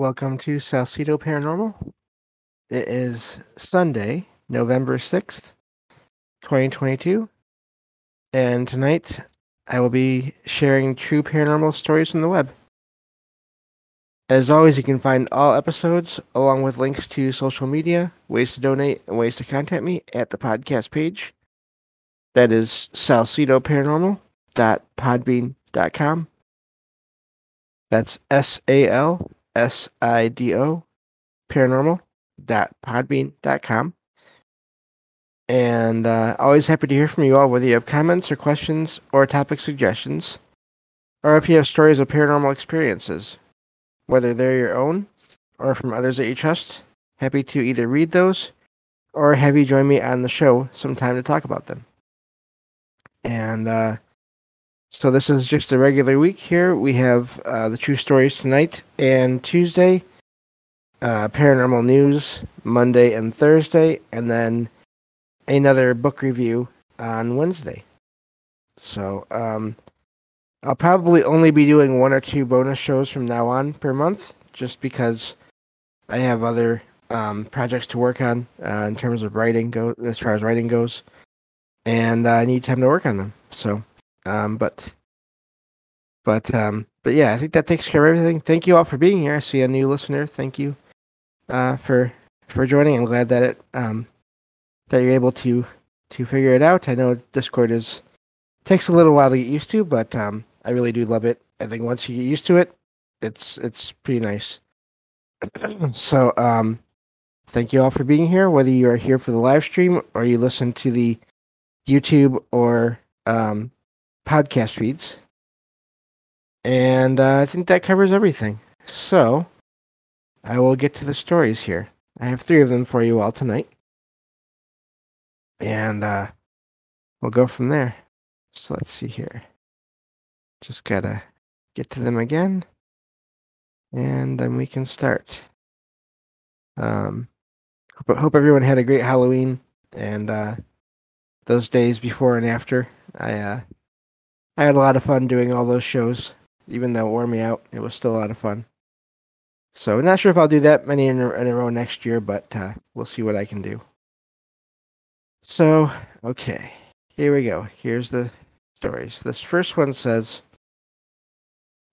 Welcome to Salcedo Paranormal. It is Sunday, November 6th, 2022. And tonight I will be sharing true paranormal stories from the web. As always, you can find all episodes along with links to social media, ways to donate, and ways to contact me at the podcast page. That is salcedoparanormal.podbean.com. That's S A L S I D O paranormal.podbean.com. And uh, always happy to hear from you all, whether you have comments or questions or topic suggestions, or if you have stories of paranormal experiences, whether they're your own or from others that you trust. Happy to either read those or have you join me on the show sometime to talk about them. And uh, so this is just a regular week here. We have uh, the true stories tonight and Tuesday, uh, paranormal news Monday and Thursday, and then another book review on Wednesday. So um, I'll probably only be doing one or two bonus shows from now on per month, just because I have other um, projects to work on uh, in terms of writing go as far as writing goes, and I need time to work on them. So, um, but but um, but yeah, I think that takes care of everything. Thank you all for being here. I see a new listener. Thank you uh, for for joining. I'm glad that it um, that you're able to to figure it out. I know Discord is takes a little while to get used to, but um, I really do love it. I think once you get used to it, it's it's pretty nice. so um, thank you all for being here. Whether you are here for the live stream or you listen to the YouTube or um, podcast feeds, and uh, I think that covers everything. So I will get to the stories here. I have three of them for you all tonight and uh, we'll go from there. So let's see here. Just gotta get to them again, and then we can start. Um, hope, hope everyone had a great Halloween and uh, those days before and after. I uh, I had a lot of fun doing all those shows, even though it wore me out. It was still a lot of fun. So I'm not sure if I'll do that many in a, in a row next year, but uh, we'll see what I can do. So, okay, here we go. Here's the stories. This first one says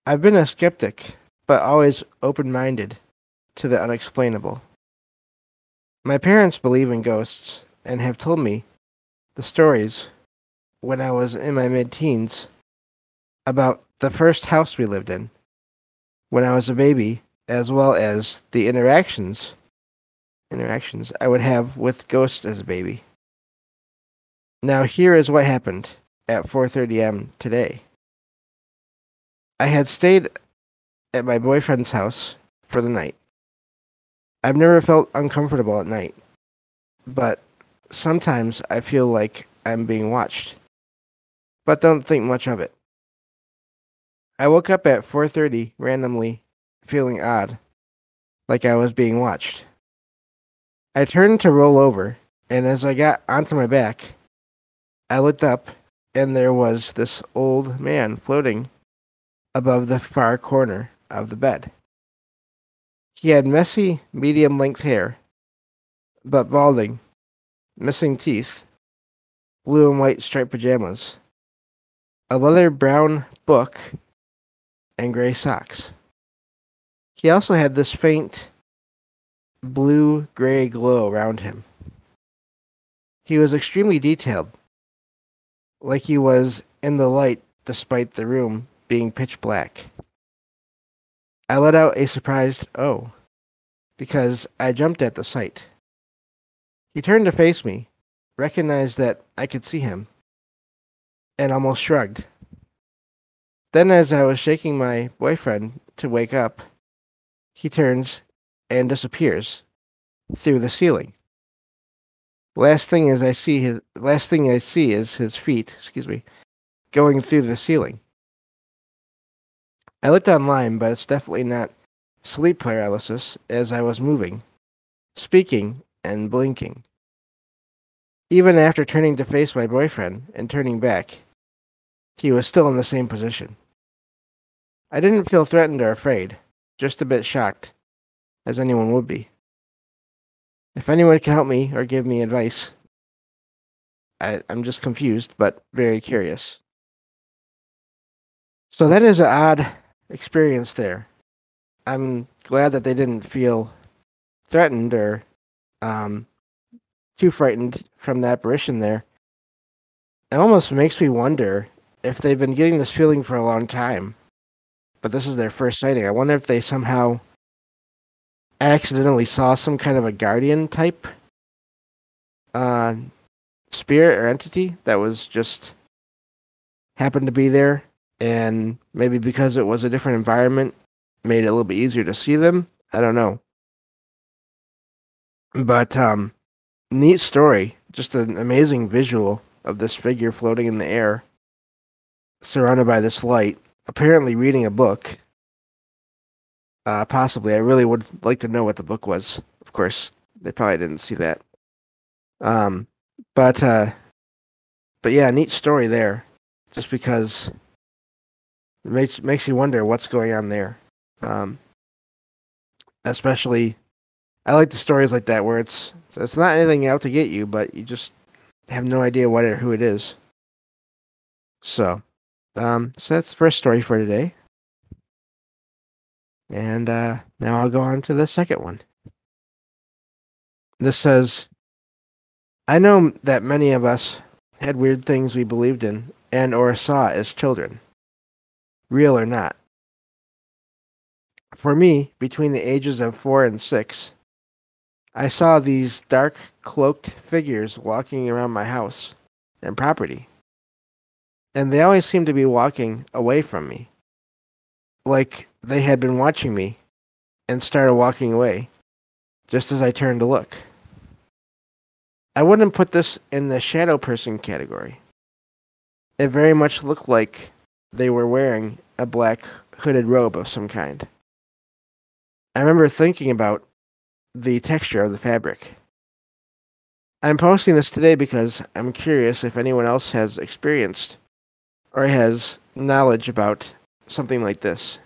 I've been a skeptic, but always open minded to the unexplainable. My parents believe in ghosts and have told me the stories when I was in my mid teens about the first house we lived in when I was a baby, as well as the interactions interactions I would have with ghosts as a baby. Now here is what happened at 4:30 a.m. today. I had stayed at my boyfriend's house for the night. I've never felt uncomfortable at night, but sometimes I feel like I'm being watched, but don't think much of it. I woke up at 4:30 randomly, feeling odd, like I was being watched. I turned to roll over, and as I got onto my back, I looked up, and there was this old man floating above the far corner of the bed. He had messy, medium length hair, but balding, missing teeth, blue and white striped pajamas, a leather brown book, and gray socks. He also had this faint blue gray glow around him. He was extremely detailed, like he was in the light despite the room being pitch black. I let out a surprised oh, because I jumped at the sight. He turned to face me, recognized that I could see him, and almost shrugged. Then, as I was shaking my boyfriend to wake up, he turns and disappears through the ceiling. Last thing is I see his last thing I see is his feet, excuse me, going through the ceiling. I looked online, but it's definitely not sleep paralysis as I was moving, speaking, and blinking. Even after turning to face my boyfriend and turning back, he was still in the same position. I didn't feel threatened or afraid, just a bit shocked as anyone would be. If anyone can help me or give me advice, I, I'm just confused, but very curious. So that is an odd experience there. I'm glad that they didn't feel threatened or um, too frightened from the apparition there. It almost makes me wonder if they've been getting this feeling for a long time, but this is their first sighting. I wonder if they somehow accidentally saw some kind of a guardian type uh, spirit or entity that was just happened to be there and maybe because it was a different environment made it a little bit easier to see them? I don't know. But um neat story. Just an amazing visual of this figure floating in the air surrounded by this light apparently reading a book uh possibly i really would like to know what the book was of course they probably didn't see that um but uh but yeah neat story there just because it makes makes you wonder what's going on there. Um, especially, I like the stories like that where it's it's not anything out to get you, but you just have no idea what or who it is. So, um, so that's the first story for today, and uh, now I'll go on to the second one. This says, "I know that many of us had weird things we believed in and or saw as children." real or not. For me, between the ages of four and six, I saw these dark cloaked figures walking around my house and property. And they always seemed to be walking away from me. Like they had been watching me and started walking away just as I turned to look. I wouldn't put this in the shadow person category. It very much looked like they were wearing a black hooded robe of some kind. I remember thinking about the texture of the fabric. I'm posting this today because I'm curious if anyone else has experienced or has knowledge about something like this.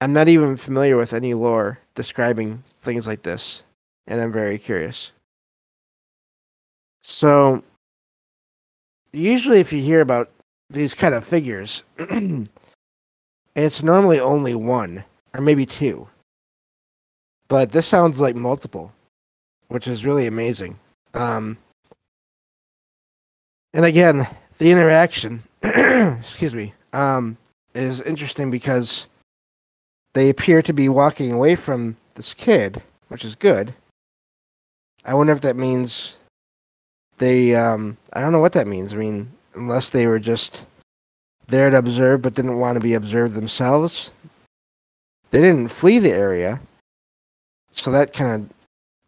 I'm not even familiar with any lore describing things like this, and I'm very curious. So, usually, if you hear about these kind of figures, it's normally only one or maybe two. But this sounds like multiple, which is really amazing. Um, and again, the interaction, excuse me, um, is interesting because they appear to be walking away from this kid, which is good. I wonder if that means they, um, I don't know what that means. I mean, unless they were just there to observe but didn't want to be observed themselves. They didn't flee the area, so that kind of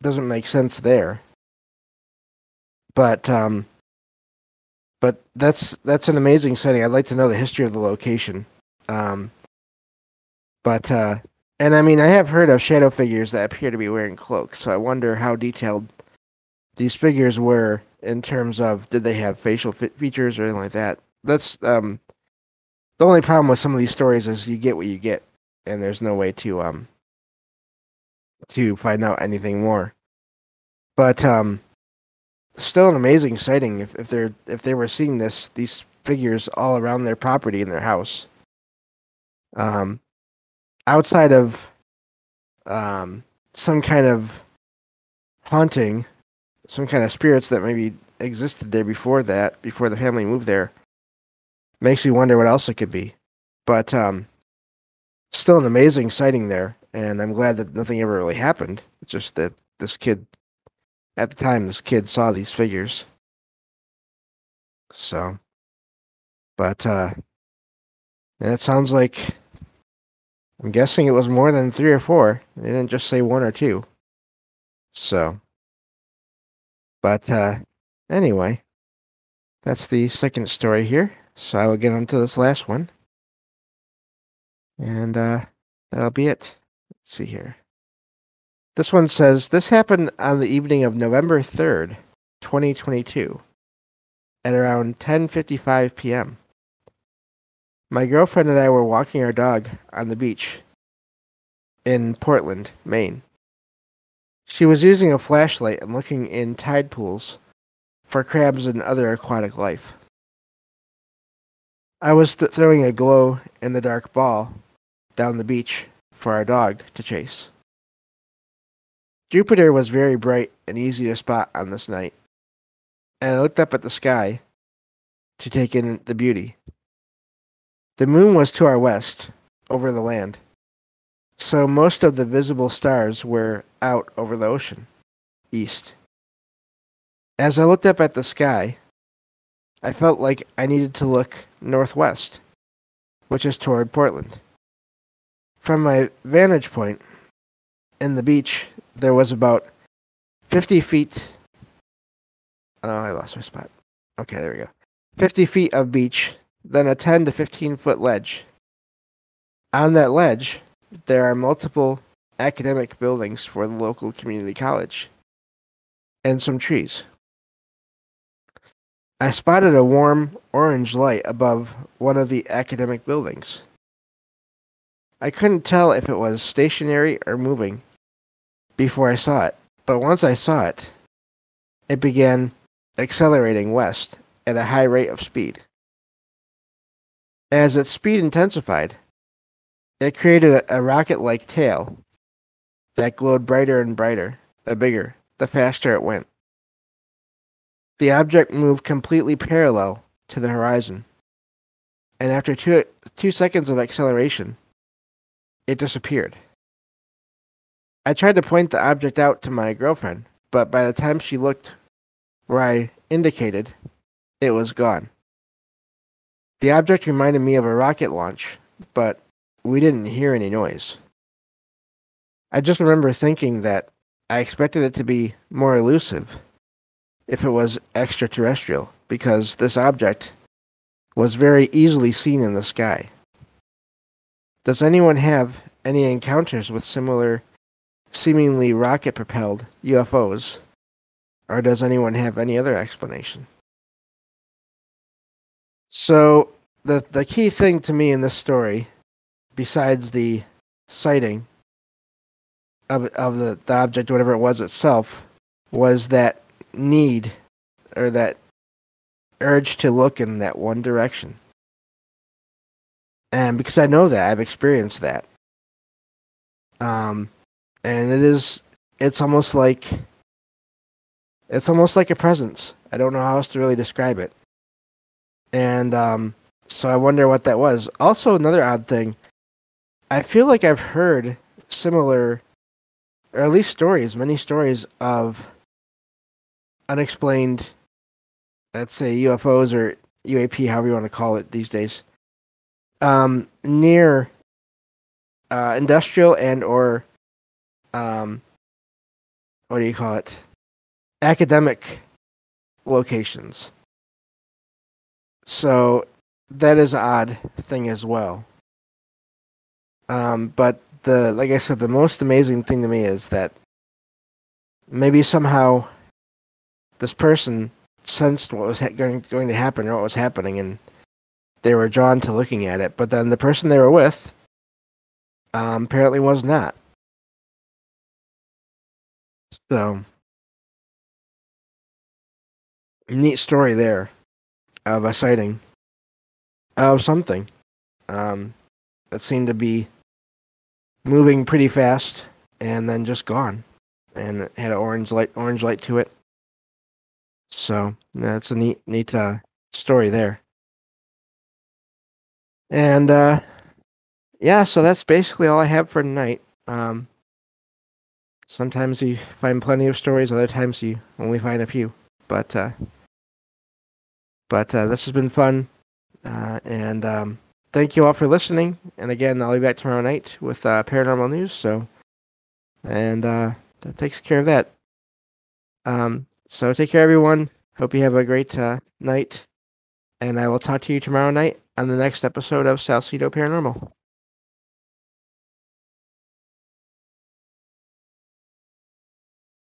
doesn't make sense there. But um, but that's that's an amazing setting. I'd like to know the history of the location. Um, but uh, and I mean, I have heard of shadow figures that appear to be wearing cloaks, so I wonder how detailed these figures were in terms of did they have facial features or anything like that. That's um, the only problem with some of these stories is you get what you get, and there's no way to um to find out anything more. But um, still an amazing sighting if, if they're if they were seeing this these figures all around their property in their house. Um, outside of um some kind of haunting some kind of spirits that maybe existed there before that, before the family moved there. Makes you wonder what else it could be. But um, still an amazing sighting there, and I'm glad that nothing ever really happened. It's just that this kid, at the time, this kid saw these figures. So, but uh, and it sounds like I'm guessing it was more than three or four. They didn't just say one or two. So, but uh, anyway, that's the second story here. So I will get on to this last one. And uh, that'll be it. Let's see here. This one says this happened on the evening of November 3rd, 2022, at around 10:55 p.m. My girlfriend and I were walking our dog on the beach in Portland, Maine. She was using a flashlight and looking in tide pools for crabs and other aquatic life. I was th- throwing a glow in the dark ball down the beach for our dog to chase. Jupiter was very bright and easy to spot on this night, and I looked up at the sky to take in the beauty. The moon was to our west, over the land, so most of the visible stars were out over the ocean, east. As I looked up at the sky, I felt like I needed to look northwest, which is toward Portland. From my vantage point in the beach, there was about 50 feet. Oh, I lost my spot. Okay, there we go. 50 feet of beach, then a 10 to 15 foot ledge. On that ledge, there are multiple academic buildings for the local community college and some trees. I spotted a warm orange light above one of the academic buildings. I couldn't tell if it was stationary or moving before I saw it, but once I saw it, it began accelerating west at a high rate of speed. As its speed intensified, it created a, rocket like tail that glowed brighter and brighter, the bigger, the faster it went. The object moved completely parallel to the horizon, and after two, two seconds of acceleration, it disappeared. I tried to point the object out to my girlfriend, but by the time she looked where I indicated, it was gone. The object reminded me of a rocket launch, but we didn't hear any noise. I just remember thinking that I expected it to be more elusive if it was extraterrestrial, because this object was very easily seen in the sky. Does anyone have any encounters with similar, seemingly rocket propelled UFOs? Or does anyone have any other explanation? So, the, the key thing to me in this story, besides the sighting of, of the, the object, whatever it was itself, was that need or that urge to look in that one direction. And because I know that, I've experienced that. Um, and it is, it's almost like, it's almost like a presence. I don't know how else to really describe it. And um, so I wonder what that was. Also, another odd thing, I feel like I've heard similar, or at least stories, many stories of unexplained, let's say UFOs or UAP, however you want to call it these days, um, near uh, industrial and or um, what do you call it? Academic locations. So that is an odd thing as well. Um, but the like I said, the most amazing thing to me is that maybe somehow this person sensed what was ha- going going to happen or what was happening, and they were drawn to looking at it. But then the person they were with um, apparently was not. So neat story there of a sighting of something um, that seemed to be moving pretty fast and then just gone and it had an orange light orange light to it so that's a neat, neat uh, story there. And uh, yeah, so that's basically all I have for tonight. Um, sometimes you find plenty of stories, other times you only find a few. But uh, but uh, this has been fun, uh, and um, thank you all for listening. And again, I'll be back tomorrow night with uh, paranormal news. So, and uh, that takes care of that. Um, so take care, everyone. Hope you have a great uh, night. And I will talk to you tomorrow night on the next episode of Salcedo Paranormal.